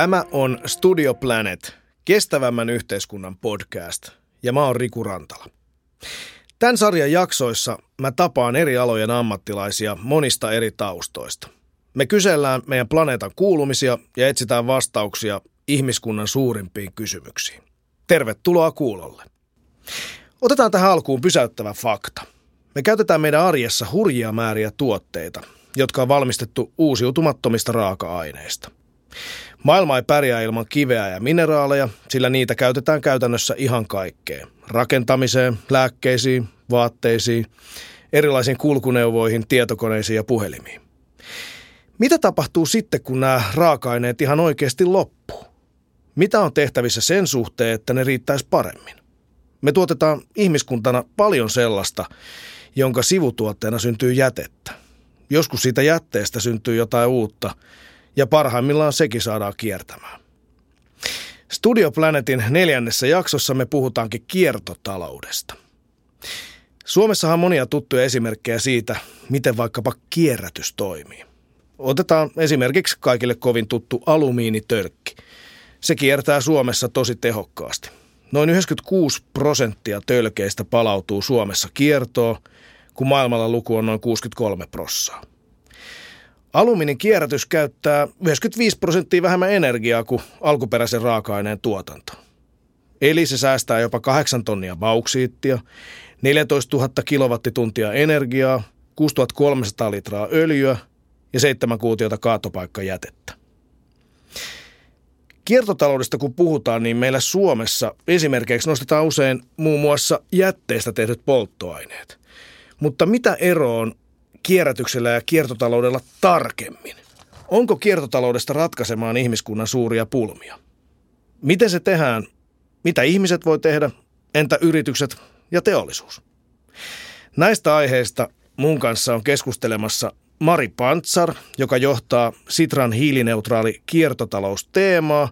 Tämä on Studio Planet, kestävämmän yhteiskunnan podcast, ja mä oon Riku Rantala. Tämän sarjan jaksoissa mä tapaan eri alojen ammattilaisia monista eri taustoista. Me kysellään meidän planeetan kuulumisia ja etsitään vastauksia ihmiskunnan suurimpiin kysymyksiin. Tervetuloa kuulolle. Otetaan tähän alkuun pysäyttävä fakta. Me käytetään meidän arjessa hurjia määriä tuotteita, jotka on valmistettu uusiutumattomista raaka-aineista. Maailma ei pärjää ilman kiveä ja mineraaleja, sillä niitä käytetään käytännössä ihan kaikkeen. Rakentamiseen, lääkkeisiin, vaatteisiin, erilaisiin kulkuneuvoihin, tietokoneisiin ja puhelimiin. Mitä tapahtuu sitten, kun nämä raaka-aineet ihan oikeasti loppuu? Mitä on tehtävissä sen suhteen, että ne riittäisi paremmin? Me tuotetaan ihmiskuntana paljon sellaista, jonka sivutuotteena syntyy jätettä. Joskus siitä jätteestä syntyy jotain uutta, ja parhaimmillaan sekin saadaan kiertämään. Studio Planetin neljännessä jaksossa me puhutaankin kiertotaloudesta. Suomessahan on monia tuttuja esimerkkejä siitä, miten vaikkapa kierrätys toimii. Otetaan esimerkiksi kaikille kovin tuttu alumiinitölkki. Se kiertää Suomessa tosi tehokkaasti. Noin 96 prosenttia tölkeistä palautuu Suomessa kiertoon, kun maailmalla luku on noin 63 prossaa. Alumiinin kierrätys käyttää 95 prosenttia vähemmän energiaa kuin alkuperäisen raaka-aineen tuotanto. Eli se säästää jopa 8 tonnia bauksiittia, 14 000 kilowattituntia energiaa, 6300 litraa öljyä ja 7 kuutiota kaatopaikkajätettä. Kiertotaloudesta kun puhutaan, niin meillä Suomessa esimerkiksi nostetaan usein muun muassa jätteistä tehdyt polttoaineet. Mutta mitä ero on kierrätyksellä ja kiertotaloudella tarkemmin? Onko kiertotaloudesta ratkaisemaan ihmiskunnan suuria pulmia? Miten se tehdään? Mitä ihmiset voi tehdä? Entä yritykset ja teollisuus? Näistä aiheista mun kanssa on keskustelemassa Mari Pantsar, joka johtaa Sitran hiilineutraali kiertotalousteemaa,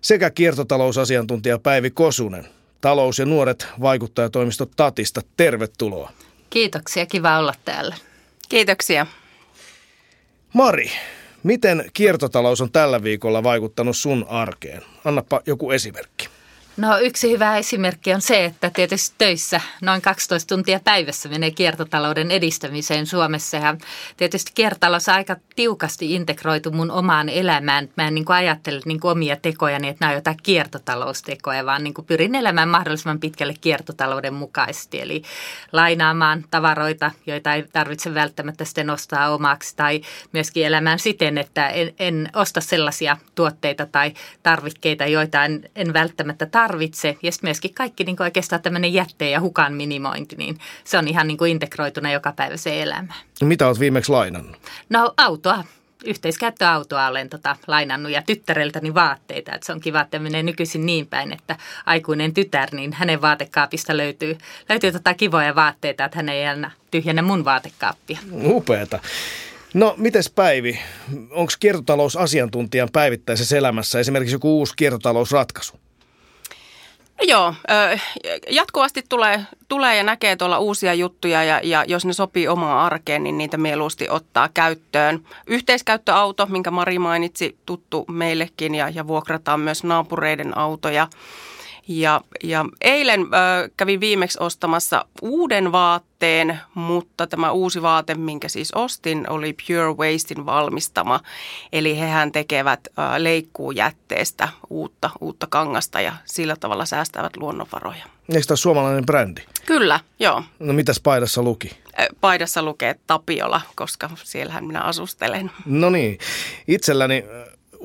sekä kiertotalousasiantuntija Päivi Kosunen, talous- ja nuoret vaikuttajatoimisto Tatista. Tervetuloa. Kiitoksia, kiva olla täällä. Kiitoksia. Mari, miten kiertotalous on tällä viikolla vaikuttanut sun arkeen? Annapa joku esimerkki. No yksi hyvä esimerkki on se, että tietysti töissä noin 12 tuntia päivässä menee kiertotalouden edistämiseen Suomessa. Ja tietysti kiertotalous on aika tiukasti integroitu mun omaan elämään. Mä en niin kuin ajattele niin kuin omia tekojani, että nämä on jotain kiertotaloustekoja, vaan niin kuin pyrin elämään mahdollisimman pitkälle kiertotalouden mukaisesti. Eli lainaamaan tavaroita, joita ei tarvitse välttämättä sitten ostaa omaksi tai myöskin elämään siten, että en, en osta sellaisia tuotteita tai tarvikkeita, joita en, en välttämättä tarvitse tarvitse. Ja sitten myöskin kaikki niin kuin oikeastaan tämmöinen jätteen ja hukan minimointi, niin se on ihan niin kuin integroituna joka päivä se elämä. No mitä olet viimeksi lainannut? No autoa yhteiskäyttöautoa olen tota, lainannut ja tyttäreltäni vaatteita. Et se on kiva, että menee nykyisin niin päin, että aikuinen tytär, niin hänen vaatekaapista löytyy, löytyy tota kivoja vaatteita, että hän ei aina tyhjennä mun vaatekaappia. Upeeta. No, mites Päivi? Onko kiertotalousasiantuntijan päivittäisessä elämässä esimerkiksi joku uusi kiertotalousratkaisu? Joo, jatkuvasti tulee, tulee ja näkee tuolla uusia juttuja ja, ja jos ne sopii omaan arkeen, niin niitä mieluusti ottaa käyttöön. Yhteiskäyttöauto, minkä Mari mainitsi, tuttu meillekin ja, ja vuokrataan myös naapureiden autoja. Ja, ja eilen ö, kävin viimeksi ostamassa uuden vaatteen, mutta tämä uusi vaate, minkä siis ostin, oli Pure Wastein valmistama. Eli hehän tekevät ö, leikkuujätteestä uutta, uutta kangasta ja sillä tavalla säästävät luonnonvaroja. Eikö tämä suomalainen brändi? Kyllä, joo. No mitäs paidassa luki? Paidassa lukee Tapiola, koska siellähän minä asustelen. No niin, itselläni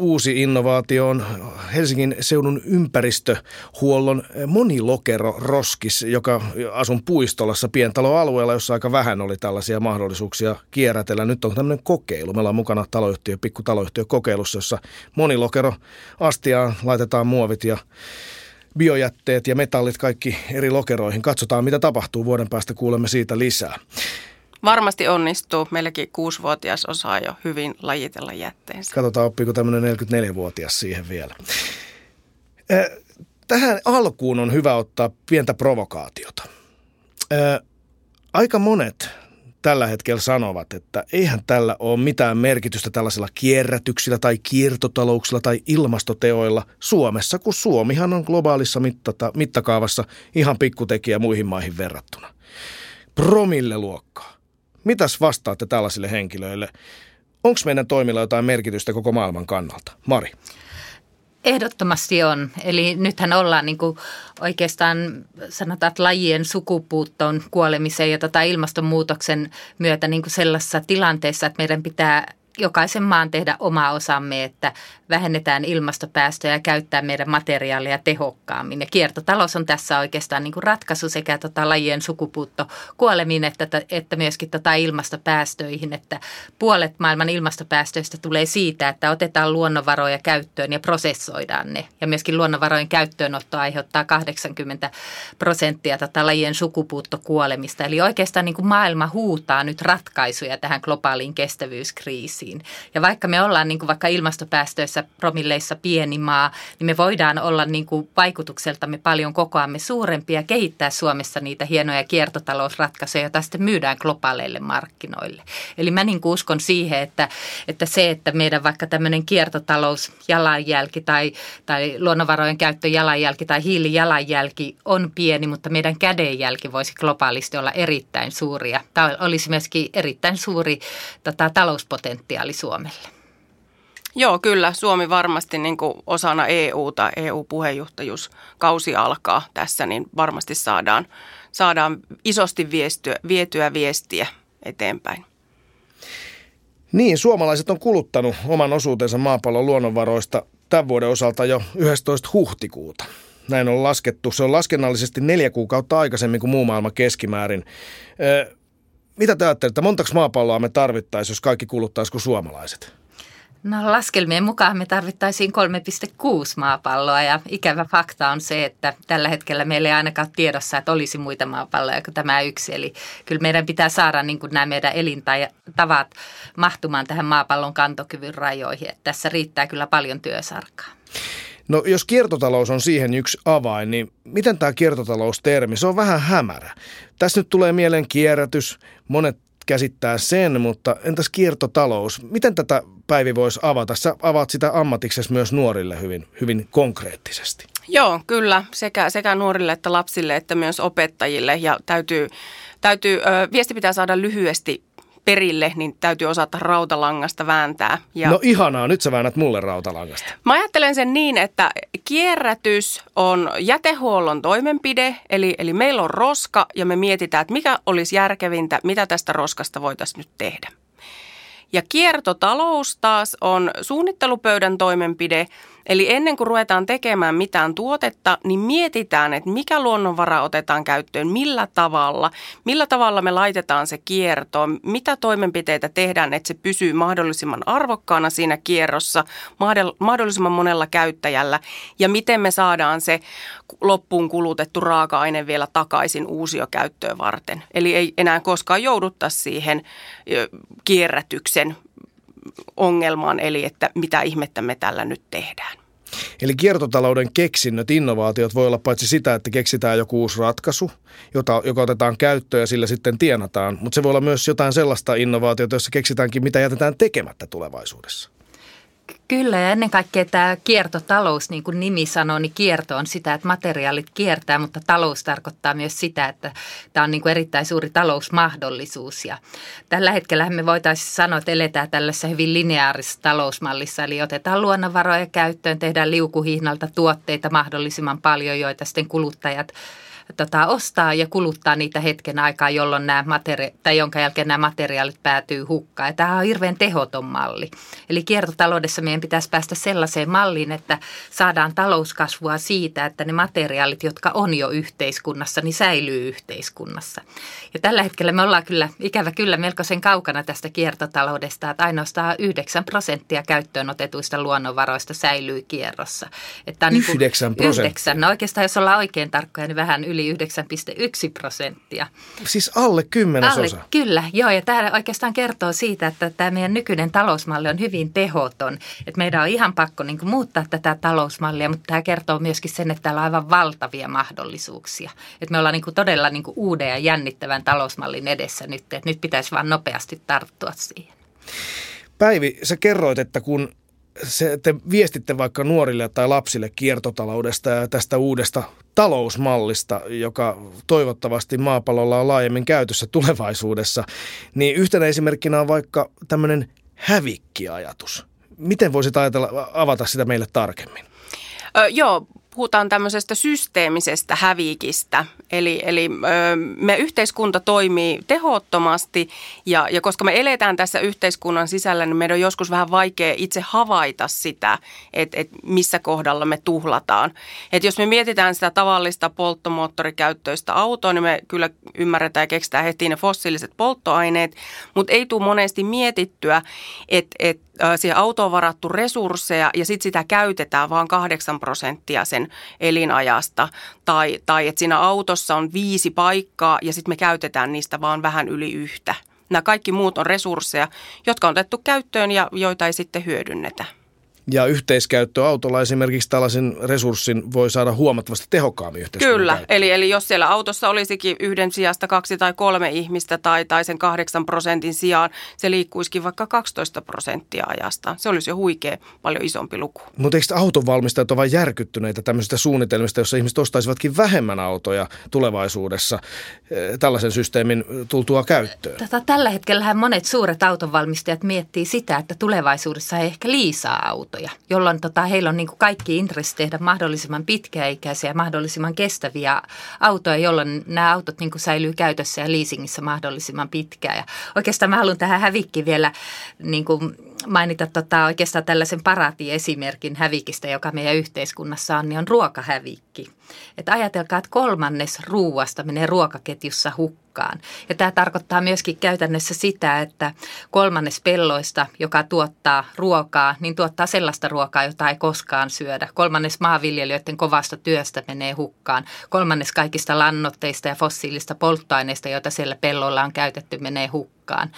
uusi innovaatio on Helsingin seudun ympäristöhuollon monilokero roskis, joka asun puistolassa pientaloalueella, jossa aika vähän oli tällaisia mahdollisuuksia kierrätellä. Nyt on tämmöinen kokeilu. Meillä on mukana taloyhtiö, pikku taloyhtiö kokeilussa, jossa monilokero astiaan laitetaan muovit ja biojätteet ja metallit kaikki eri lokeroihin. Katsotaan, mitä tapahtuu. Vuoden päästä kuulemme siitä lisää. Varmasti onnistuu. Meilläkin kuusivuotias osaa jo hyvin lajitella jätteensä. Katsotaan, oppiiko tämmöinen 44-vuotias siihen vielä. Tähän alkuun on hyvä ottaa pientä provokaatiota. Aika monet tällä hetkellä sanovat, että eihän tällä ole mitään merkitystä tällaisilla kierrätyksillä tai kiertotalouksilla tai ilmastoteoilla Suomessa, kun Suomihan on globaalissa mittakaavassa ihan pikkutekijä muihin maihin verrattuna. Promille luokkaa. Mitäs vastaatte tällaisille henkilöille? Onko meidän toimilla jotain merkitystä koko maailman kannalta? Mari. Ehdottomasti on. Eli nythän ollaan niin kuin oikeastaan sanotaan, että lajien sukupuuttoon kuolemiseen ja tota ilmastonmuutoksen myötä niin kuin sellaisessa tilanteessa, että meidän pitää jokaisen maan tehdä oma osamme, että vähennetään ilmastopäästöjä ja käyttää meidän materiaalia tehokkaammin. Ja kiertotalous on tässä oikeastaan niin kuin ratkaisu sekä tota lajien sukupuutto kuolemiin että, että myöskin tota ilmastopäästöihin. Että puolet maailman ilmastopäästöistä tulee siitä, että otetaan luonnonvaroja käyttöön ja prosessoidaan ne. Ja myöskin luonnonvarojen käyttöönotto aiheuttaa 80 prosenttia tota lajien sukupuuttokuolemista. Eli oikeastaan niin kuin maailma huutaa nyt ratkaisuja tähän globaaliin kestävyyskriisiin. Ja vaikka me ollaan niin kuin vaikka ilmastopäästöissä promilleissa pieni maa, niin me voidaan olla niin kuin vaikutukseltamme paljon kokoamme suurempia ja kehittää Suomessa niitä hienoja kiertotalousratkaisuja, joita sitten myydään globaaleille markkinoille. Eli mä niin kuin uskon siihen, että, että se, että meidän vaikka tämmöinen kiertotalous jalanjälki tai, tai luonnonvarojen käyttö jalanjälki tai hiilijalanjälki on pieni, mutta meidän kädenjälki voisi globaalisti olla erittäin suuri tämä olisi myöskin erittäin suuri tota, talouspotentiaali Suomelle. Joo, kyllä. Suomi varmasti niin kuin osana EUta, EU-puheenjohtajuuskausi alkaa tässä, niin varmasti saadaan, saadaan isosti viestyä, vietyä viestiä eteenpäin. Niin, suomalaiset on kuluttanut oman osuutensa maapallon luonnonvaroista tämän vuoden osalta jo 11. huhtikuuta. Näin on laskettu. Se on laskennallisesti neljä kuukautta aikaisemmin kuin muu maailma keskimäärin. Mitä te ajattelette, montako maapalloa me tarvittaisiin, jos kaikki kuluttaisi kuin suomalaiset? No laskelmien mukaan me tarvittaisiin 3,6 maapalloa ja ikävä fakta on se, että tällä hetkellä meillä ei ainakaan tiedossa, että olisi muita maapalloja kuin tämä yksi. Eli kyllä meidän pitää saada niin kuin nämä meidän elintavat mahtumaan tähän maapallon kantokyvyn rajoihin. Että tässä riittää kyllä paljon työsarkaa. No jos kiertotalous on siihen yksi avain, niin miten tämä kiertotaloustermi, se on vähän hämärä. Tässä nyt tulee mieleen kierrätys, monet käsittää sen, mutta entäs kiertotalous? Miten tätä Päivi voisi avata? Sä avaat sitä ammatiksesi myös nuorille hyvin, hyvin konkreettisesti. Joo, kyllä. Sekä, sekä nuorille että lapsille että myös opettajille. Ja täytyy, täytyy ö, viesti pitää saada lyhyesti perille, niin täytyy osata rautalangasta vääntää. Ja no ihanaa, nyt sä väännät mulle rautalangasta. Mä ajattelen sen niin, että kierrätys on jätehuollon toimenpide, eli, eli meillä on roska ja me mietitään, että mikä olisi järkevintä, mitä tästä roskasta voitaisiin nyt tehdä. Ja kiertotalous taas on suunnittelupöydän toimenpide, Eli ennen kuin ruvetaan tekemään mitään tuotetta, niin mietitään, että mikä luonnonvara otetaan käyttöön, millä tavalla, millä tavalla me laitetaan se kiertoon, mitä toimenpiteitä tehdään, että se pysyy mahdollisimman arvokkaana siinä kierrossa, mahdollisimman monella käyttäjällä? Ja miten me saadaan se loppuun kulutettu raaka-aine vielä takaisin uusiokäyttöön varten. Eli ei enää koskaan joudutta siihen kierrätyksen ongelmaan, eli että mitä ihmettä me tällä nyt tehdään. Eli kiertotalouden keksinnöt, innovaatiot voi olla paitsi sitä, että keksitään joku uusi ratkaisu, jota, joka otetaan käyttöön ja sillä sitten tienataan, mutta se voi olla myös jotain sellaista innovaatiota, jossa keksitäänkin, mitä jätetään tekemättä tulevaisuudessa. Kyllä ja ennen kaikkea tämä kiertotalous, niin kuin nimi sanoo, niin kierto on sitä, että materiaalit kiertää, mutta talous tarkoittaa myös sitä, että tämä on niin kuin erittäin suuri talousmahdollisuus. Ja tällä hetkellä me voitaisiin sanoa, että eletään tällaisessa hyvin lineaarisessa talousmallissa, eli otetaan luonnonvaroja käyttöön, tehdään liukuhihnalta tuotteita mahdollisimman paljon, joita sitten kuluttajat tota, ostaa ja kuluttaa niitä hetken aikaa, jolloin nämä materi- tai jonka jälkeen nämä materiaalit päätyy hukkaan. Ja tämä on hirveän tehoton malli. Eli kiertotaloudessa meidän pitäisi päästä sellaiseen malliin, että saadaan talouskasvua siitä, että ne materiaalit, jotka on jo yhteiskunnassa, niin säilyy yhteiskunnassa. Ja tällä hetkellä me ollaan kyllä, ikävä kyllä, melkoisen kaukana tästä kiertotaloudesta, että ainoastaan 9 prosenttia käyttöön otetuista luonnonvaroista säilyy kierrossa. Että on 9 niin prosenttia? 9. No oikeastaan, jos ollaan oikein tarkkoja, niin vähän yli yli 9,1 prosenttia. Siis alle kymmenesosa? Alle, kyllä, joo. Ja tämä oikeastaan kertoo siitä, että tämä meidän nykyinen talousmalli on hyvin tehoton. Et meidän on ihan pakko niin muuttaa tätä talousmallia, mutta tämä kertoo myöskin sen, että täällä on aivan valtavia mahdollisuuksia. Et me ollaan niin todella niin uuden ja jännittävän talousmallin edessä nyt, että nyt pitäisi vain nopeasti tarttua siihen. Päivi, sä kerroit, että kun se, te viestitte vaikka nuorille tai lapsille kiertotaloudesta ja tästä uudesta talousmallista, joka toivottavasti maapallolla on laajemmin käytössä tulevaisuudessa, niin yhtenä esimerkkinä on vaikka tämmöinen hävikkiajatus. Miten voisit ajatella, avata sitä meille tarkemmin? Ö, joo, puhutaan tämmöisestä systeemisestä hävikistä. Eli, eli me yhteiskunta toimii tehottomasti ja, ja koska me eletään tässä yhteiskunnan sisällä, niin meidän on joskus vähän vaikea itse havaita sitä, että, että missä kohdalla me tuhlataan. Että jos me mietitään sitä tavallista polttomoottorikäyttöistä autoa, niin me kyllä ymmärretään ja keksitään heti ne fossiiliset polttoaineet, mutta ei tule monesti mietittyä, että, että siihen autoon varattu resursseja ja sitten sitä käytetään vain 8 prosenttia sen elinajasta. Tai, tai että siinä autossa on viisi paikkaa ja sitten me käytetään niistä vaan vähän yli yhtä. Nämä kaikki muut on resursseja, jotka on otettu käyttöön ja joita ei sitten hyödynnetä. Ja yhteiskäyttö autolla esimerkiksi tällaisen resurssin voi saada huomattavasti tehokkaammin Kyllä, eli, eli jos siellä autossa olisikin yhden sijasta kaksi tai kolme ihmistä tai, tai sen kahdeksan prosentin sijaan, se liikkuisikin vaikka 12 prosenttia ajasta. Se olisi jo huikea paljon isompi luku. Mutta eikö autonvalmistajat ole vain järkyttyneitä tämmöisistä suunnitelmista, jossa ihmiset ostaisivatkin vähemmän autoja tulevaisuudessa eh, tällaisen systeemin tultua käyttöön? Tätä, tällä hetkellä monet suuret autonvalmistajat miettii sitä, että tulevaisuudessa ei ehkä liisaa autoja autoja, jolloin tota, heillä on niin kuin kaikki intressi tehdä mahdollisimman pitkäikäisiä ja mahdollisimman kestäviä autoja, jolloin nämä autot niin kuin säilyy käytössä ja leasingissä mahdollisimman pitkään. Ja oikeastaan mä haluan tähän hävikki vielä niin kuin mainita tota, oikeastaan tällaisen paraatiesimerkin hävikistä, joka meidän yhteiskunnassa on, niin on ruokahävikki. Et ajatelkaa, että kolmannes ruuasta menee ruokaketjussa hukkaan. Ja tämä tarkoittaa myöskin käytännössä sitä, että kolmannes pelloista, joka tuottaa ruokaa, niin tuottaa sellaista ruokaa, jota ei koskaan syödä. Kolmannes maanviljelijöiden kovasta työstä menee hukkaan. Kolmannes kaikista lannoitteista ja fossiilista polttoaineista, joita siellä pelloilla on käytetty, menee hukkaan.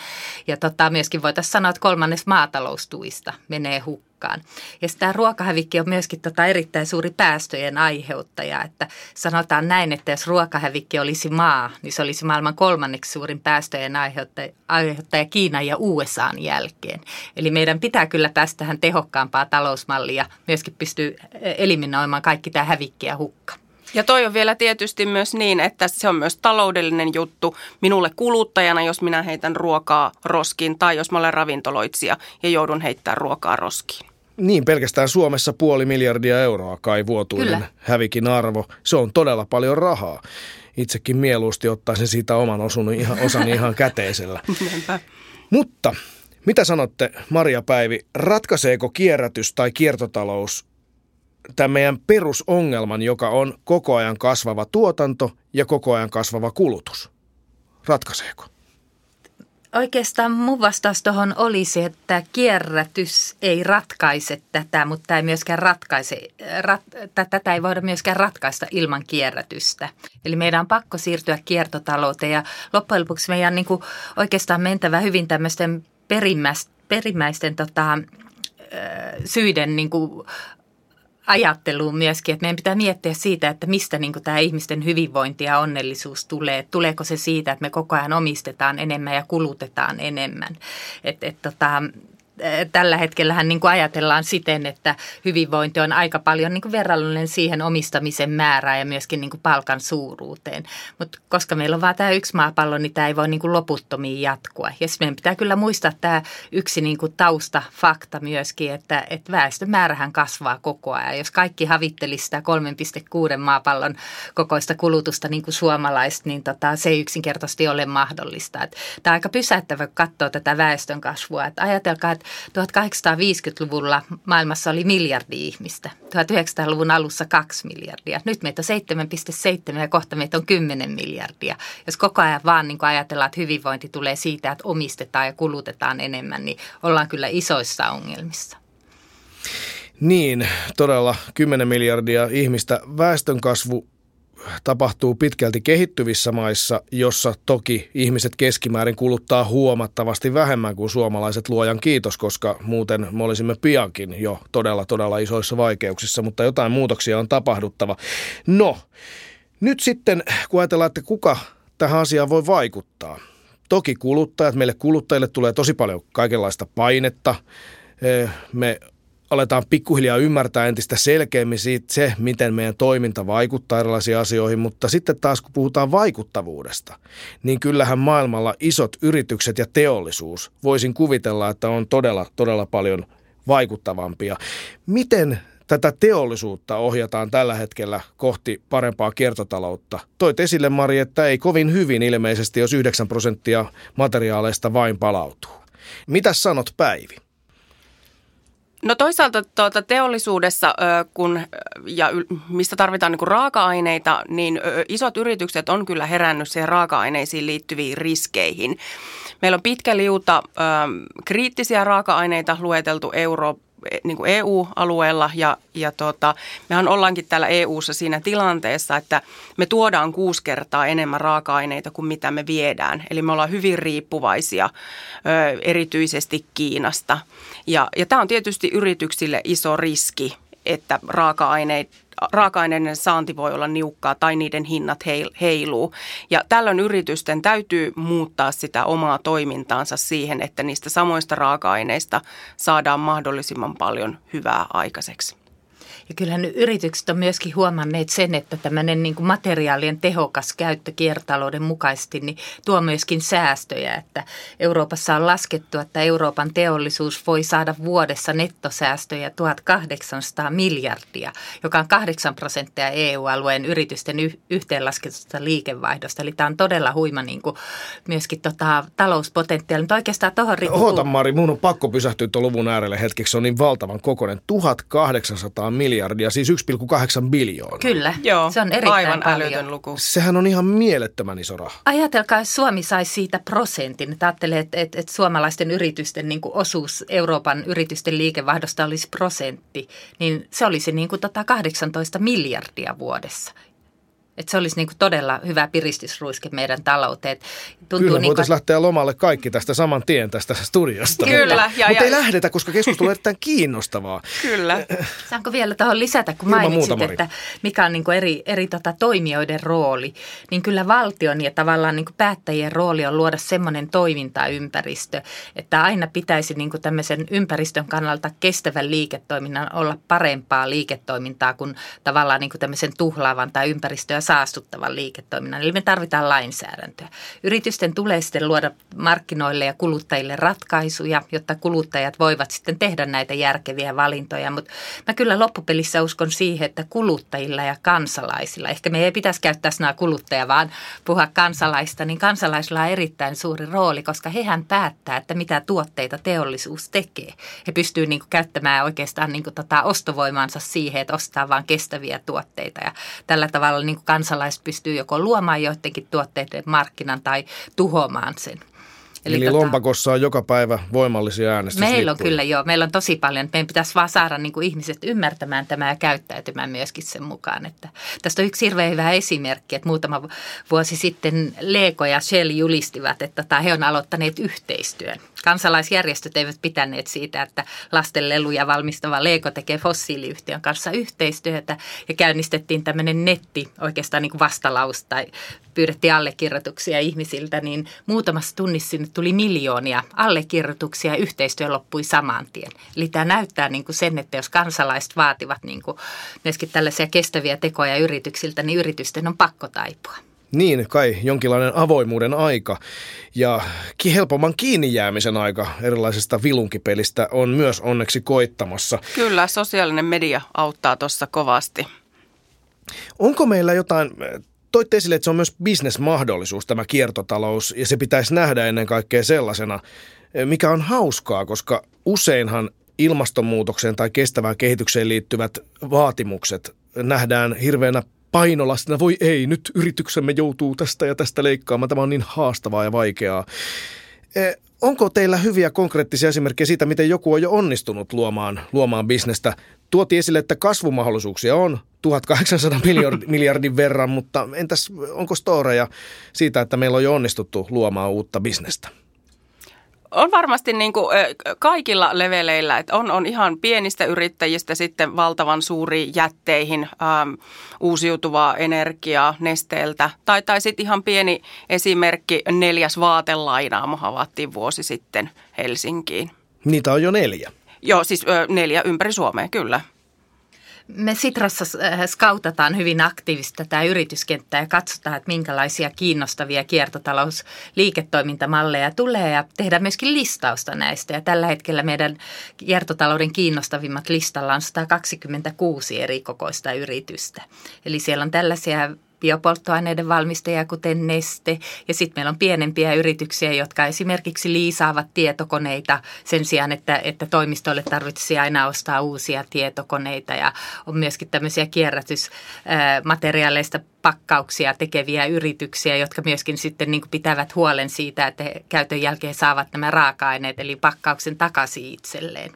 Ja tota, myöskin voitaisiin sanoa, että kolmannes maataloustuista menee hukkaan ruokaan. Ja tämä ruokahävikki on myöskin tota erittäin suuri päästöjen aiheuttaja, että sanotaan näin, että jos ruokahävikki olisi maa, niin se olisi maailman kolmanneksi suurin päästöjen aiheuttaja, aiheuttaja Kiinan ja USAn jälkeen. Eli meidän pitää kyllä päästä tähän tehokkaampaa talousmallia myöskin pystyy eliminoimaan kaikki tämä hävikki ja hukka. Ja toi on vielä tietysti myös niin, että se on myös taloudellinen juttu minulle kuluttajana, jos minä heitän ruokaa roskiin tai jos mä olen ravintoloitsija ja joudun heittämään ruokaa roskiin. Niin, pelkästään Suomessa puoli miljardia euroa kai vuotuinen Kyllä. hävikin arvo. Se on todella paljon rahaa. Itsekin mieluusti ottaisin siitä oman osun ihan, osan ihan käteisellä. Mutta mitä sanotte, Maria Päivi, ratkaiseeko kierrätys tai kiertotalous tämän meidän perusongelman, joka on koko ajan kasvava tuotanto ja koko ajan kasvava kulutus? Ratkaiseeko? Oikeastaan mun vastaus tuohon olisi, että kierrätys ei ratkaise tätä, mutta ei myöskään ratkaise, rat, tätä ei voida myöskään ratkaista ilman kierrätystä. Eli meidän on pakko siirtyä kiertotalouteen ja loppujen lopuksi meidän on niin kuin oikeastaan mentävä hyvin tämmöisten perimmäisten, perimmäisten tota, syiden niin kuin ajatteluun myöskin, että meidän pitää miettiä siitä, että mistä niin tämä ihmisten hyvinvointi ja onnellisuus tulee. Tuleeko se siitä, että me koko ajan omistetaan enemmän ja kulutetaan enemmän. Et, et, tota, tällä hetkellä niin kuin ajatellaan siten, että hyvinvointi on aika paljon niin kuin verrallinen siihen omistamisen määrään ja myöskin niin kuin palkan suuruuteen. Mutta koska meillä on vain tämä yksi maapallo, niin tämä ei voi niin kuin loputtomiin jatkua. Ja meidän pitää kyllä muistaa tämä yksi niin kuin taustafakta myöskin, että, että väestön määrähän kasvaa koko ajan. Jos kaikki havittelisi sitä 3,6 maapallon kokoista kulutusta niin kuin suomalaiset, niin tota, se ei yksinkertaisesti ole mahdollista. Et tämä on aika pysäyttävä, kun katsoo tätä väestön kasvua. Että ajatelkaa, että 1850-luvulla maailmassa oli miljardi ihmistä. 1900-luvun alussa kaksi miljardia. Nyt meitä on 7,7 ja kohta meitä on 10 miljardia. Jos koko ajan vaan niin ajatellaan, että hyvinvointi tulee siitä, että omistetaan ja kulutetaan enemmän, niin ollaan kyllä isoissa ongelmissa. Niin, todella 10 miljardia ihmistä. Väestönkasvu tapahtuu pitkälti kehittyvissä maissa, jossa toki ihmiset keskimäärin kuluttaa huomattavasti vähemmän kuin suomalaiset luojan kiitos, koska muuten me olisimme piankin jo todella todella isoissa vaikeuksissa, mutta jotain muutoksia on tapahduttava. No, nyt sitten kun ajatellaan, että kuka tähän asiaan voi vaikuttaa. Toki kuluttajat, meille kuluttajille tulee tosi paljon kaikenlaista painetta. Me aletaan pikkuhiljaa ymmärtää entistä selkeämmin siitä se, miten meidän toiminta vaikuttaa erilaisiin asioihin, mutta sitten taas kun puhutaan vaikuttavuudesta, niin kyllähän maailmalla isot yritykset ja teollisuus, voisin kuvitella, että on todella, todella paljon vaikuttavampia. Miten tätä teollisuutta ohjataan tällä hetkellä kohti parempaa kiertotaloutta. Toit esille, Mari, että ei kovin hyvin ilmeisesti, jos 9 prosenttia materiaaleista vain palautuu. Mitä sanot Päivi? No toisaalta tuota, teollisuudessa, kun, ja mistä tarvitaan niin raaka-aineita, niin isot yritykset on kyllä herännyt siihen raaka-aineisiin liittyviin riskeihin. Meillä on pitkä liuta kriittisiä raaka-aineita lueteltu Euro, niin kuin EU-alueella ja, ja tota, mehän ollaankin täällä EU:ssa siinä tilanteessa, että me tuodaan kuusi kertaa enemmän raaka-aineita kuin mitä me viedään. Eli me ollaan hyvin riippuvaisia ö, erityisesti Kiinasta. Ja, ja tämä on tietysti yrityksille iso riski, että raaka-aineet raaka-aineiden saanti voi olla niukkaa tai niiden hinnat heiluu. Ja tällöin yritysten täytyy muuttaa sitä omaa toimintaansa siihen, että niistä samoista raaka-aineista saadaan mahdollisimman paljon hyvää aikaiseksi. Ja kyllähän yritykset on myöskin huomanneet sen, että tämmöinen niin kuin materiaalien tehokas käyttö kiertotalouden mukaisesti niin tuo myöskin säästöjä. Että Euroopassa on laskettu, että Euroopan teollisuus voi saada vuodessa nettosäästöjä 1800 miljardia, joka on 8 prosenttia EU-alueen yritysten y- yhteenlasketusta liikevaihdosta. Eli tämä on todella huima niin kuin myöskin tota, talouspotentiaali. Mutta oikeastaan tuohon Oota Mari, mun on pakko pysähtyä tuon luvun äärelle hetkeksi. Se on niin valtavan kokoinen. 1800 miljardia miljardia, siis 1,8 biljoonaa. Kyllä, Joo, se on erittäin aivan paljon. älytön luku. Sehän on ihan mielettömän iso raha. Ajatelkaa, jos Suomi saisi siitä prosentin. Ajattelee, että, että, että suomalaisten yritysten niin kuin osuus Euroopan yritysten liikevaihdosta olisi prosentti, niin se olisi niin kuin tota 18 miljardia vuodessa. Että se olisi niin kuin todella hyvä piristysruiske meidän talouteen. Tuntuu Kyllä, niin voitaisiin lähteä lomalle kaikki tästä saman tien tästä studiosta. Kyllä. Ja, Mutta ei lähdetä, koska keskustelu on erittäin kiinnostavaa. Kyllä. Saanko vielä tuohon lisätä, kun mainitsit, että mikä on niin kuin eri, eri tota toimijoiden rooli. Niin kyllä valtion ja tavallaan niin kuin päättäjien rooli on luoda semmoinen toimintaympäristö, että aina pitäisi niin kuin tämmöisen ympäristön kannalta kestävän liiketoiminnan olla parempaa liiketoimintaa kuin tavallaan niin kuin tämmöisen tuhlaavan tai ympäristöä saastuttavan liiketoiminnan. Eli me tarvitaan lainsäädäntöä. Yritysten tulee sitten luoda markkinoille ja kuluttajille ratkaisuja, jotta kuluttajat voivat sitten tehdä näitä järkeviä valintoja. Mutta mä kyllä loppupelissä uskon siihen, että kuluttajilla ja kansalaisilla, ehkä me ei pitäisi käyttää sanaa kuluttaja, vaan puhua kansalaista, niin kansalaisilla on erittäin suuri rooli, koska hehän päättää, että mitä tuotteita teollisuus tekee. He pystyvät niin käyttämään oikeastaan niin tota ostovoimansa siihen, että ostaa vain kestäviä tuotteita ja tällä tavalla niin kansalaiset pystyy joko luomaan joidenkin tuotteiden markkinan tai tuhoamaan sen. Eli, Eli tota, lompakossa on joka päivä voimallisia äänestyslippuja. Meillä on kyllä joo, meillä on tosi paljon. Meidän pitäisi vaan saada niin kuin ihmiset ymmärtämään tämä ja käyttäytymään myöskin sen mukaan. Että tästä on yksi hirveän hyvä esimerkki, että muutama vuosi sitten Lego ja Shell julistivat, että tota, he on aloittaneet yhteistyön. Kansalaisjärjestöt eivät pitäneet siitä, että lastenleluja valmistava Lego tekee fossiiliyhtiön kanssa yhteistyötä ja käynnistettiin tämmöinen netti oikeastaan niin kuin vastalaus tai pyydettiin allekirjoituksia ihmisiltä, niin muutamassa tunnissa sinne tuli miljoonia allekirjoituksia ja yhteistyö loppui saman tien. Eli tämä näyttää niin kuin sen, että jos kansalaiset vaativat niin kuin myöskin tällaisia kestäviä tekoja yrityksiltä, niin yritysten on pakko taipua. Niin, kai jonkinlainen avoimuuden aika ja helpomman kiinni jäämisen aika erilaisesta vilunkipelistä on myös onneksi koittamassa. Kyllä, sosiaalinen media auttaa tuossa kovasti. Onko meillä jotain toitte esille, että se on myös bisnesmahdollisuus tämä kiertotalous ja se pitäisi nähdä ennen kaikkea sellaisena, mikä on hauskaa, koska useinhan ilmastonmuutokseen tai kestävään kehitykseen liittyvät vaatimukset nähdään hirveänä painolastina. Voi ei, nyt yrityksemme joutuu tästä ja tästä leikkaamaan. Tämä on niin haastavaa ja vaikeaa. Eh, onko teillä hyviä konkreettisia esimerkkejä siitä, miten joku on jo onnistunut luomaan, luomaan bisnestä? Tuotiin esille, että kasvumahdollisuuksia on 1800 miljardin verran, mutta entäs onko storeja siitä, että meillä on jo onnistuttu luomaan uutta bisnestä? On varmasti niin kuin kaikilla leveleillä, että on, on ihan pienistä yrittäjistä sitten valtavan suuri jätteihin ähm, uusiutuvaa energiaa nesteeltä. Tai, tai sitten ihan pieni esimerkki, neljäs vaatelainaamo havattiin vuosi sitten Helsinkiin. Niitä on jo neljä. Joo, siis ö, neljä ympäri Suomea, kyllä. Me Sitrassa äh, skautataan hyvin aktiivisesti tätä yrityskenttää ja katsotaan, että minkälaisia kiinnostavia kiertotalousliiketoimintamalleja tulee ja tehdään myöskin listausta näistä. Ja tällä hetkellä meidän kiertotalouden kiinnostavimmat listalla on 126 eri kokoista yritystä. Eli siellä on tällaisia biopolttoaineiden valmistajia, kuten Neste. Ja sitten meillä on pienempiä yrityksiä, jotka esimerkiksi liisaavat tietokoneita sen sijaan, että, että toimistoille tarvitsisi aina ostaa uusia tietokoneita. Ja on myöskin tämmöisiä kierrätysmateriaaleista pakkauksia tekeviä yrityksiä, jotka myöskin sitten niin pitävät huolen siitä, että he käytön jälkeen saavat nämä raaka-aineet, eli pakkauksen takaisin itselleen.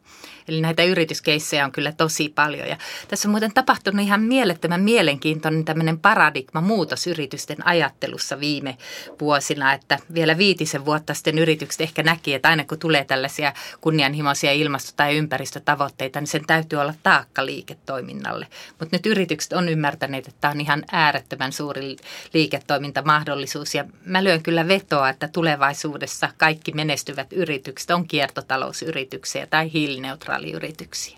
Eli näitä yrityskeissejä on kyllä tosi paljon. Ja tässä on muuten tapahtunut ihan mielettömän mielenkiintoinen tämmöinen paradigma muutos yritysten ajattelussa viime vuosina, että vielä viitisen vuotta sitten yritykset ehkä näki, että aina kun tulee tällaisia kunnianhimoisia ilmasto- tai ympäristötavoitteita, niin sen täytyy olla taakka liiketoiminnalle. Mutta nyt yritykset on ymmärtäneet, että tämä on ihan äärettömän suuri liiketoimintamahdollisuus ja mä lyön kyllä vetoa, että tulevaisuudessa kaikki menestyvät yritykset on kiertotalousyrityksiä tai hiilineutraaleja digitaaliyrityksiä.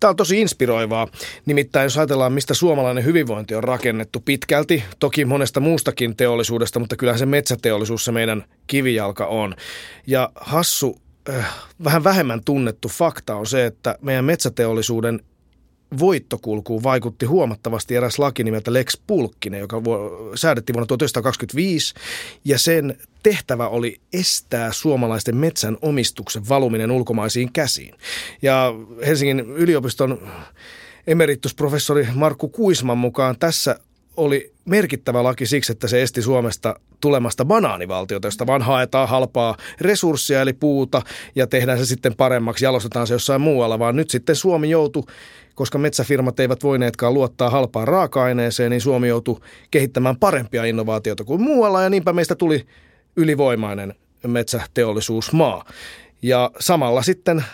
Tämä on tosi inspiroivaa. Nimittäin jos ajatellaan, mistä suomalainen hyvinvointi on rakennettu pitkälti, toki monesta muustakin teollisuudesta, mutta kyllähän se metsäteollisuus se meidän kivijalka on. Ja hassu, äh, vähän vähemmän tunnettu fakta on se, että meidän metsäteollisuuden voittokulkuun vaikutti huomattavasti eräs laki nimeltä Lex Pulkkinen, joka säädettiin vuonna 1925, ja sen tehtävä oli estää suomalaisten metsän omistuksen valuminen ulkomaisiin käsiin. Ja Helsingin yliopiston emeritusprofessori Markku Kuisman mukaan tässä oli merkittävä laki siksi, että se esti Suomesta tulemasta banaanivaltiota, josta vaan haetaan halpaa resurssia eli puuta ja tehdään se sitten paremmaksi, jalostetaan se jossain muualla, vaan nyt sitten Suomi joutui koska metsäfirmat eivät voineetkaan luottaa halpaan raaka-aineeseen, niin Suomi joutui kehittämään parempia innovaatioita kuin muualla ja niinpä meistä tuli ylivoimainen metsäteollisuusmaa. Ja samalla sitten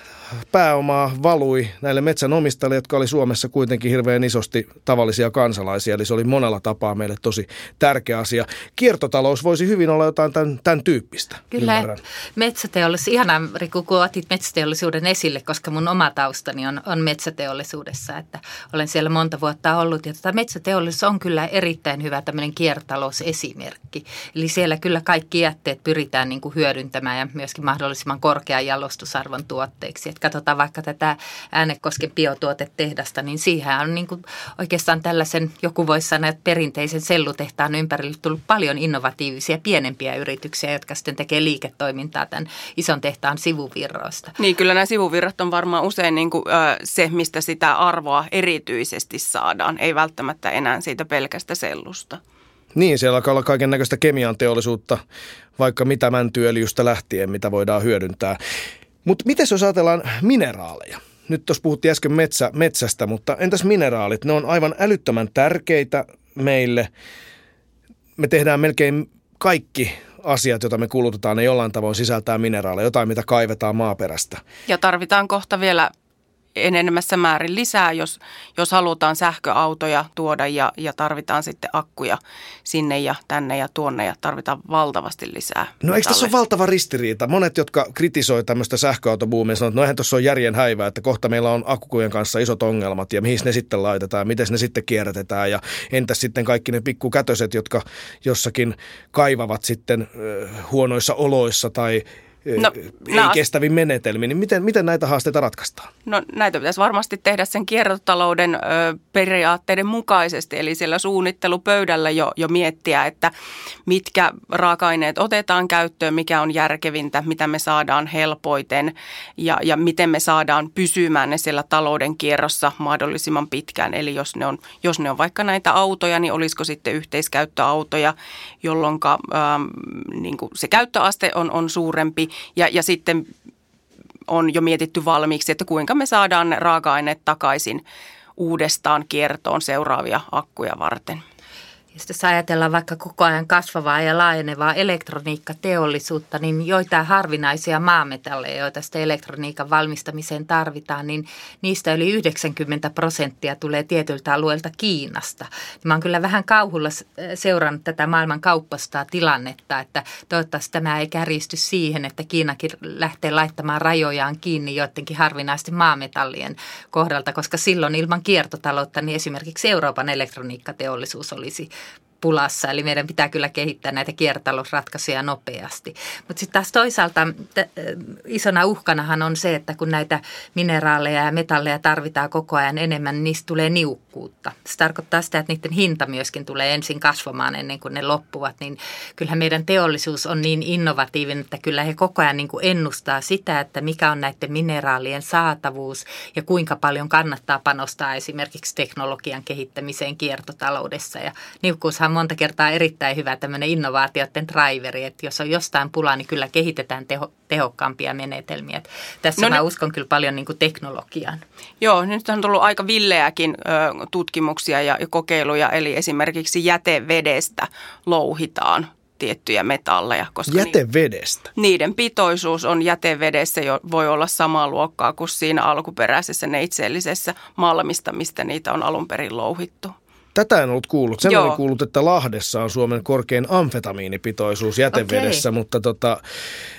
pääomaa valui näille metsänomistajille, jotka oli Suomessa kuitenkin hirveän isosti tavallisia kansalaisia. Eli se oli monella tapaa meille tosi tärkeä asia. Kiertotalous voisi hyvin olla jotain tämän, tämän tyyppistä. Kyllä, ymmärrän. metsäteollisuus, ihanaa Riku, kun otit metsäteollisuuden esille, koska mun oma taustani on, on metsäteollisuudessa, että olen siellä monta vuotta ollut. Ja tota metsäteollisuus on kyllä erittäin hyvä tämmöinen kiertotalousesimerkki. Eli siellä kyllä kaikki jätteet pyritään niin kuin hyödyntämään ja myöskin mahdollisimman korkean jalostusarvon tuotteiksi että katsotaan vaikka tätä Äänekosken biotuotetehdasta, niin siihen on niin kuin oikeastaan tällaisen, joku voisi sanoa, että perinteisen sellutehtaan ympärille tullut paljon innovatiivisia pienempiä yrityksiä, jotka sitten tekee liiketoimintaa tämän ison tehtaan sivuvirroista. Niin, kyllä nämä sivuvirrat on varmaan usein niin kuin, äh, se, mistä sitä arvoa erityisesti saadaan, ei välttämättä enää siitä pelkästä sellusta. Niin, siellä alkaa olla kaiken näköistä kemian teollisuutta, vaikka mitä mäntyöljystä lähtien, mitä voidaan hyödyntää. Mutta miten jos ajatellaan mineraaleja? Nyt tuossa puhuttiin äsken metsä, metsästä, mutta entäs mineraalit? Ne on aivan älyttömän tärkeitä meille. Me tehdään melkein kaikki asiat, joita me kulutetaan, ne jollain tavoin sisältää mineraaleja, jotain mitä kaivetaan maaperästä. Ja tarvitaan kohta vielä enenemässä määrin lisää, jos, jos halutaan sähköautoja tuoda ja, ja tarvitaan sitten akkuja sinne ja tänne ja tuonne ja tarvitaan valtavasti lisää. No eikö tässä ole valtava ristiriita? Monet, jotka kritisoi tämmöistä sähköautobuumia, sanoo, että no eihän tuossa ole järjen häivää, että kohta meillä on akkujen kanssa isot ongelmat ja mihin ne sitten laitetaan, miten ne sitten kierrätetään ja entäs sitten kaikki ne pikkukätöset, jotka jossakin kaivavat sitten huonoissa oloissa tai no, ei-kestävin menetelmin. Niin miten, miten näitä haasteita ratkaistaan? No näitä pitäisi varmasti tehdä sen kiertotalouden ö, periaatteiden mukaisesti, eli siellä suunnittelupöydällä jo, jo miettiä, että mitkä raaka-aineet otetaan käyttöön, mikä on järkevintä, mitä me saadaan helpoiten ja, ja miten me saadaan pysymään ne siellä talouden kierrossa mahdollisimman pitkään. Eli jos ne on, jos ne on vaikka näitä autoja, niin olisiko sitten yhteiskäyttöautoja, jolloin ähm, niin se käyttöaste on, on suurempi ja, ja sitten on jo mietitty valmiiksi, että kuinka me saadaan raaka-aineet takaisin uudestaan kiertoon seuraavia akkuja varten. Jos ajatellaan vaikka koko ajan kasvavaa ja laajenevaa elektroniikkateollisuutta, niin joitain harvinaisia maametalleja, joita sitten elektroniikan valmistamiseen tarvitaan, niin niistä yli 90 prosenttia tulee tietyltä alueelta Kiinasta. Mä oon kyllä vähän kauhulla seurannut tätä maailman kauppastaa tilannetta, että toivottavasti tämä ei kärjisty siihen, että Kiinakin lähtee laittamaan rajojaan kiinni joidenkin harvinaisten maametallien kohdalta, koska silloin ilman kiertotaloutta niin esimerkiksi Euroopan elektroniikkateollisuus olisi pulassa, eli meidän pitää kyllä kehittää näitä kiertotalousratkaisuja nopeasti. Mutta sitten taas toisaalta t- isona uhkanahan on se, että kun näitä mineraaleja ja metalleja tarvitaan koko ajan enemmän, niin niistä tulee niukkuutta. Se tarkoittaa sitä, että niiden hinta myöskin tulee ensin kasvamaan ennen kuin ne loppuvat, niin kyllähän meidän teollisuus on niin innovatiivinen, että kyllä he koko ajan niin kuin ennustaa sitä, että mikä on näiden mineraalien saatavuus ja kuinka paljon kannattaa panostaa esimerkiksi teknologian kehittämiseen kiertotaloudessa. Ja niukkuushan on monta kertaa erittäin hyvä tämmöinen innovaatioiden driveri, että jos on jostain pulaa, niin kyllä kehitetään teho, tehokkaampia menetelmiä. Että tässä no, mä ne... uskon kyllä paljon niin kuin teknologiaan. Joo, nyt on tullut aika villeäkin ö, tutkimuksia ja, ja kokeiluja, eli esimerkiksi jätevedestä louhitaan tiettyjä metalleja. Koska jätevedestä? Ni, niiden pitoisuus on jätevedessä jo voi olla samaa luokkaa kuin siinä alkuperäisessä neitseellisessä malmista, mistä niitä on alun perin louhittu. Tätä en ollut kuullut. Sen olin kuullut, että Lahdessa on Suomen korkein amfetamiinipitoisuus jätevedessä, okay. mutta tota...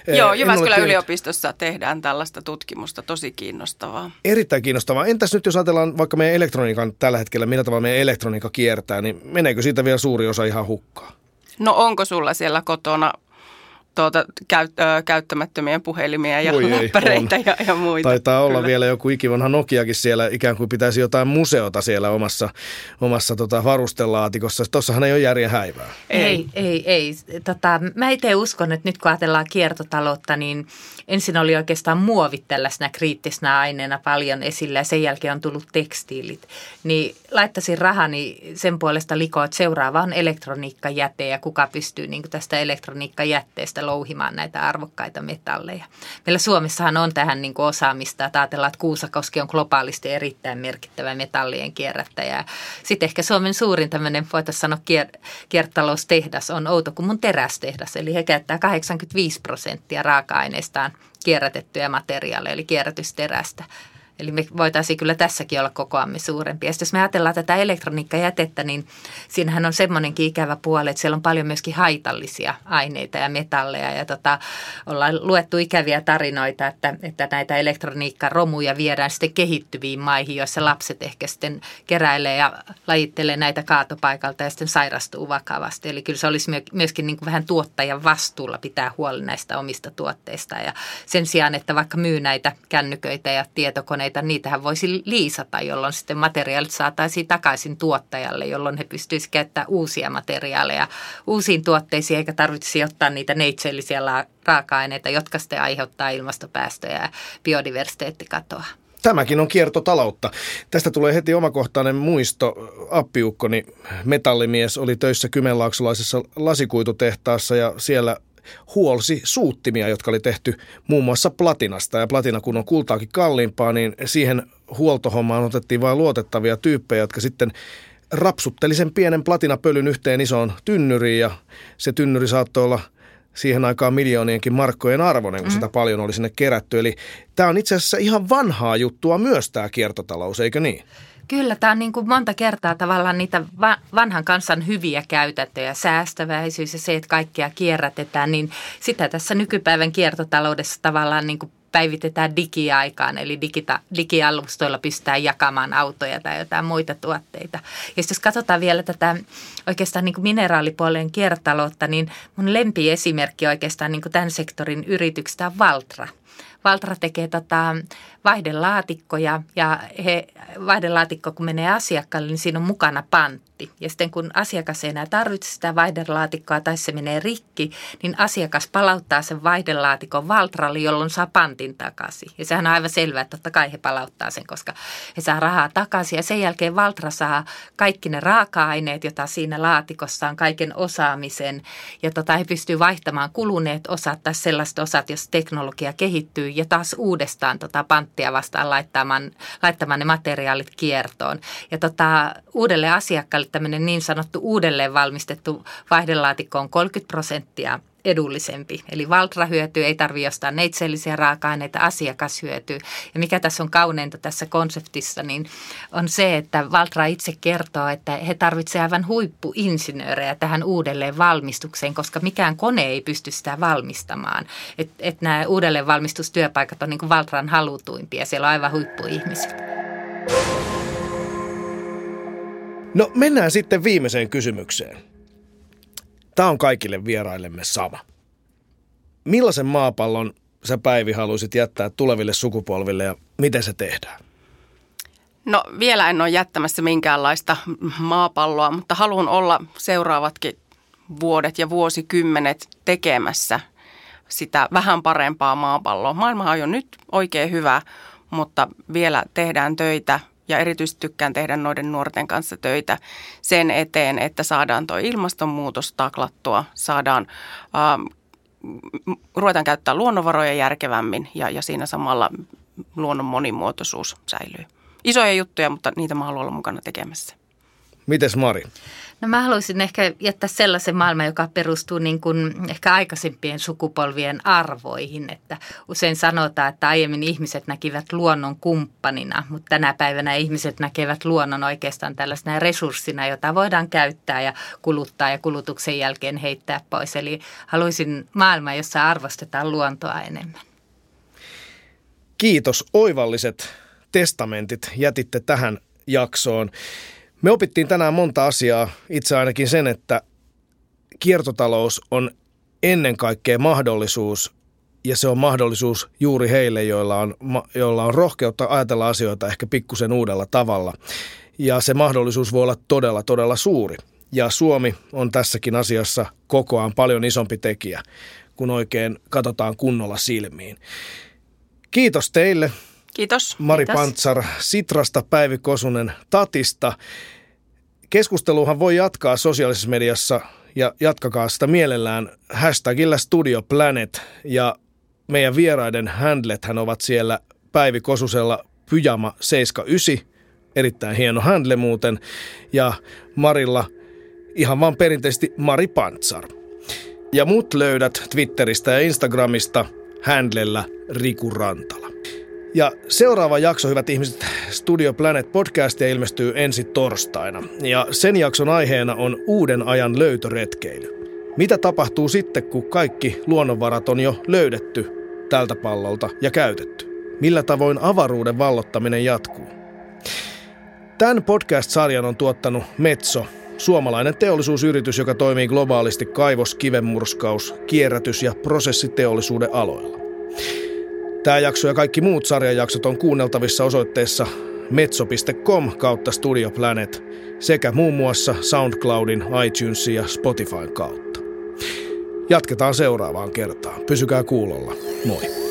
Joo, eh, Jyväskylän yliopistossa tehdään tällaista tutkimusta, tosi kiinnostavaa. Erittäin kiinnostavaa. Entäs nyt jos ajatellaan vaikka meidän elektroniikan tällä hetkellä, millä tavalla meidän elektroniikka kiertää, niin meneekö siitä vielä suuri osa ihan hukkaan? No onko sulla siellä kotona tuota, käy, ö, käyttämättömiä puhelimia ja Oi läppäreitä ja, ja muita. Taitaa olla Kyllä. vielä joku ikivanha Nokiakin siellä, ikään kuin pitäisi jotain museota siellä omassa, omassa tota varustelaatikossa. Tuossahan ei ole järjen häivää. Ei, ei, ei. ei. Tota, mä itse uskon, että nyt kun ajatellaan kiertotaloutta, niin ensin oli oikeastaan muovit tällaisena kriittisenä aineena paljon esillä ja sen jälkeen on tullut tekstiilit. Niin laittaisin rahani sen puolesta likoon, että seuraava on elektroniikkajäte ja kuka pystyy niin tästä elektroniikkajätteestä louhimaan näitä arvokkaita metalleja. Meillä Suomessahan on tähän niin kuin osaamista, että ajatellaan, että Kuusakoski on globaalisti erittäin merkittävä metallien kierrättäjä. Sitten ehkä Suomen suurin tämmöinen, voitaisiin sanoa, kier- kiertotaloustehdas on Outokummun terästehdas, eli he käyttää 85 prosenttia raaka-aineistaan kierrätettyjä materiaaleja, eli kierrätysterästä. Eli me voitaisiin kyllä tässäkin olla kokoamme suurempi. Ja jos me ajatellaan tätä elektroniikkajätettä, niin siinähän on semmoinenkin ikävä puoli, että siellä on paljon myöskin haitallisia aineita ja metalleja. Ja tota, ollaan luettu ikäviä tarinoita, että, että näitä elektroniikkaromuja viedään sitten kehittyviin maihin, joissa lapset ehkä sitten keräilee ja lajittelee näitä kaatopaikalta ja sitten sairastuu vakavasti. Eli kyllä se olisi myöskin niin kuin vähän tuottajan vastuulla pitää huoli näistä omista tuotteista. Ja sen sijaan, että vaikka myy näitä kännyköitä ja tietokoneita, tuotteita, niitähän voisi liisata, jolloin sitten materiaalit saataisiin takaisin tuottajalle, jolloin he pystyisivät käyttämään uusia materiaaleja uusiin tuotteisiin, eikä tarvitsisi ottaa niitä neitsellisiä raaka-aineita, jotka sitten aiheuttaa ilmastopäästöjä ja biodiversiteettikatoa. Tämäkin on kiertotaloutta. Tästä tulee heti omakohtainen muisto. Appiukkoni metallimies oli töissä Kymenlaaksolaisessa lasikuitutehtaassa ja siellä huolsi suuttimia, jotka oli tehty muun muassa platinasta. Ja platina, kun on kultaakin kalliimpaa, niin siihen huoltohommaan otettiin vain luotettavia tyyppejä, jotka sitten rapsutteli sen pienen platinapölyn yhteen isoon tynnyriin ja se tynnyri saattoi olla siihen aikaan miljoonienkin markkojen arvoinen, kun mm. sitä paljon oli sinne kerätty. Eli tämä on itse asiassa ihan vanhaa juttua myös tämä kiertotalous, eikö niin? Kyllä, tämä on niin kuin monta kertaa tavallaan niitä vanhan kansan hyviä käytäntöjä, säästäväisyys ja se, että kaikkea kierrätetään, niin sitä tässä nykypäivän kiertotaloudessa tavallaan niin kuin päivitetään digiaikaan, eli digita, digialustoilla pystytään jakamaan autoja tai jotain muita tuotteita. Ja jos katsotaan vielä tätä oikeastaan niin kuin mineraalipuolen kiertotaloutta, niin mun lempiesimerkki oikeastaan niin kuin tämän sektorin yrityksestä on Valtra – Valtra tekee tota vaihdelaatikkoja ja he, vaihdelaatikko kun menee asiakkaalle, niin siinä on mukana pantti. Ja sitten kun asiakas ei enää tarvitse sitä vaihdelaatikkoa tai se menee rikki, niin asiakas palauttaa sen vaihdelaatikon Valtralle, jolloin saa pantin takaisin. Ja sehän on aivan selvää, että totta kai he palauttaa sen, koska he saa rahaa takaisin. Ja sen jälkeen Valtra saa kaikki ne raaka-aineet, joita siinä laatikossa on, kaiken osaamisen. Ja tota, he pystyy vaihtamaan kuluneet osat tai sellaiset osat, jos teknologia kehittyy ja taas uudestaan tota panttia vastaan laittamaan, laittamaan ne materiaalit kiertoon. Ja tota, uudelle asiakkaalle tämmöinen niin sanottu uudelleen valmistettu vaihdelaatikko on 30 prosenttia edullisempi. Eli Valtra hyötyy, ei tarvitse ostaa neitsellisiä raaka-aineita, asiakas hyötyy. Ja mikä tässä on kauneinta tässä konseptissa, niin on se, että Valtra itse kertoo, että he tarvitsevat aivan huippuinsinöörejä tähän uudelleen valmistukseen, koska mikään kone ei pysty sitä valmistamaan. Että et nämä uudelleen valmistustyöpaikat on niin kuin Valtran halutuimpia, siellä on aivan huippuihmiset. No mennään sitten viimeiseen kysymykseen. Tämä on kaikille vieraillemme sama. Millaisen maapallon sä Päivi haluaisit jättää tuleville sukupolville ja miten se tehdään? No vielä en ole jättämässä minkäänlaista maapalloa, mutta haluan olla seuraavatkin vuodet ja vuosikymmenet tekemässä sitä vähän parempaa maapalloa. Maailma on jo nyt oikein hyvä, mutta vielä tehdään töitä ja erityisesti tykkään tehdä noiden nuorten kanssa töitä sen eteen, että saadaan tuo ilmastonmuutos taklattua, saadaan, äh, ruvetaan käyttää luonnonvaroja järkevämmin ja, ja siinä samalla luonnon monimuotoisuus säilyy. Isoja juttuja, mutta niitä mä haluan olla mukana tekemässä. Mites Mari? No mä haluaisin ehkä jättää sellaisen maailman, joka perustuu niin kuin ehkä aikaisempien sukupolvien arvoihin. Että usein sanotaan, että aiemmin ihmiset näkivät luonnon kumppanina, mutta tänä päivänä ihmiset näkevät luonnon oikeastaan tällaisena resurssina, jota voidaan käyttää ja kuluttaa ja kulutuksen jälkeen heittää pois. Eli haluaisin maailman, jossa arvostetaan luontoa enemmän. Kiitos oivalliset testamentit jätitte tähän jaksoon. Me opittiin tänään monta asiaa, itse ainakin sen, että kiertotalous on ennen kaikkea mahdollisuus ja se on mahdollisuus juuri heille, joilla on, joilla on rohkeutta ajatella asioita ehkä pikkusen uudella tavalla. Ja se mahdollisuus voi olla todella, todella suuri. Ja Suomi on tässäkin asiassa kokoaan paljon isompi tekijä, kun oikein katsotaan kunnolla silmiin. Kiitos teille Kiitos. Mari Kiitos. Pantsar Sitrasta, Päivi Kosunen Tatista. Keskusteluhan voi jatkaa sosiaalisessa mediassa ja jatkakaa sitä mielellään hashtagillä Studio Planet ja meidän vieraiden handlethän ovat siellä Päivi Kosusella Pyjama 79, erittäin hieno handle muuten, ja Marilla ihan vaan perinteisesti Mari Pantsar. Ja mut löydät Twitteristä ja Instagramista handlella Riku Rantala. Ja seuraava jakso, hyvät ihmiset, Studio Planet podcastia ilmestyy ensi torstaina. Ja sen jakson aiheena on uuden ajan löytöretkeily. Mitä tapahtuu sitten, kun kaikki luonnonvarat on jo löydetty tältä pallolta ja käytetty? Millä tavoin avaruuden vallottaminen jatkuu? Tämän podcast-sarjan on tuottanut Metso, suomalainen teollisuusyritys, joka toimii globaalisti kaivos, kivenmurskaus, kierrätys ja prosessiteollisuuden aloilla. Tämä jakso ja kaikki muut sarjajaksot on kuunneltavissa osoitteessa metso.com kautta Studio Planet sekä muun muassa SoundCloudin, iTunesin ja Spotifyn kautta. Jatketaan seuraavaan kertaan. Pysykää kuulolla. Moi.